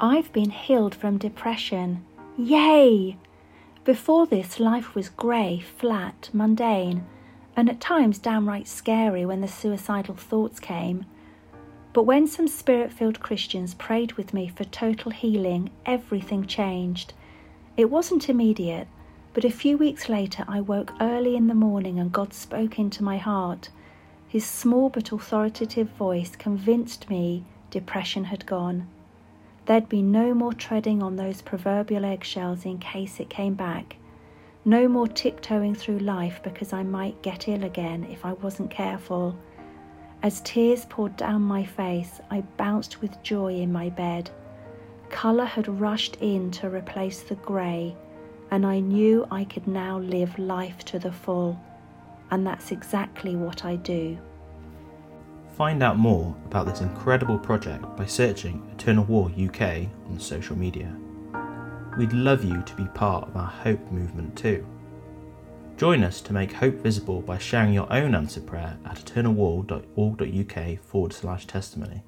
I've been healed from depression. Yay! Before this, life was grey, flat, mundane, and at times downright scary when the suicidal thoughts came. But when some spirit filled Christians prayed with me for total healing, everything changed. It wasn't immediate, but a few weeks later I woke early in the morning and God spoke into my heart. His small but authoritative voice convinced me depression had gone. There'd be no more treading on those proverbial eggshells in case it came back. No more tiptoeing through life because I might get ill again if I wasn't careful. As tears poured down my face, I bounced with joy in my bed. Colour had rushed in to replace the grey, and I knew I could now live life to the full. And that's exactly what I do. Find out more about this incredible project by searching Eternal Wall UK on social media. We'd love you to be part of our Hope movement too. Join us to make hope visible by sharing your own answer prayer at eternalwall.org.uk forward slash testimony.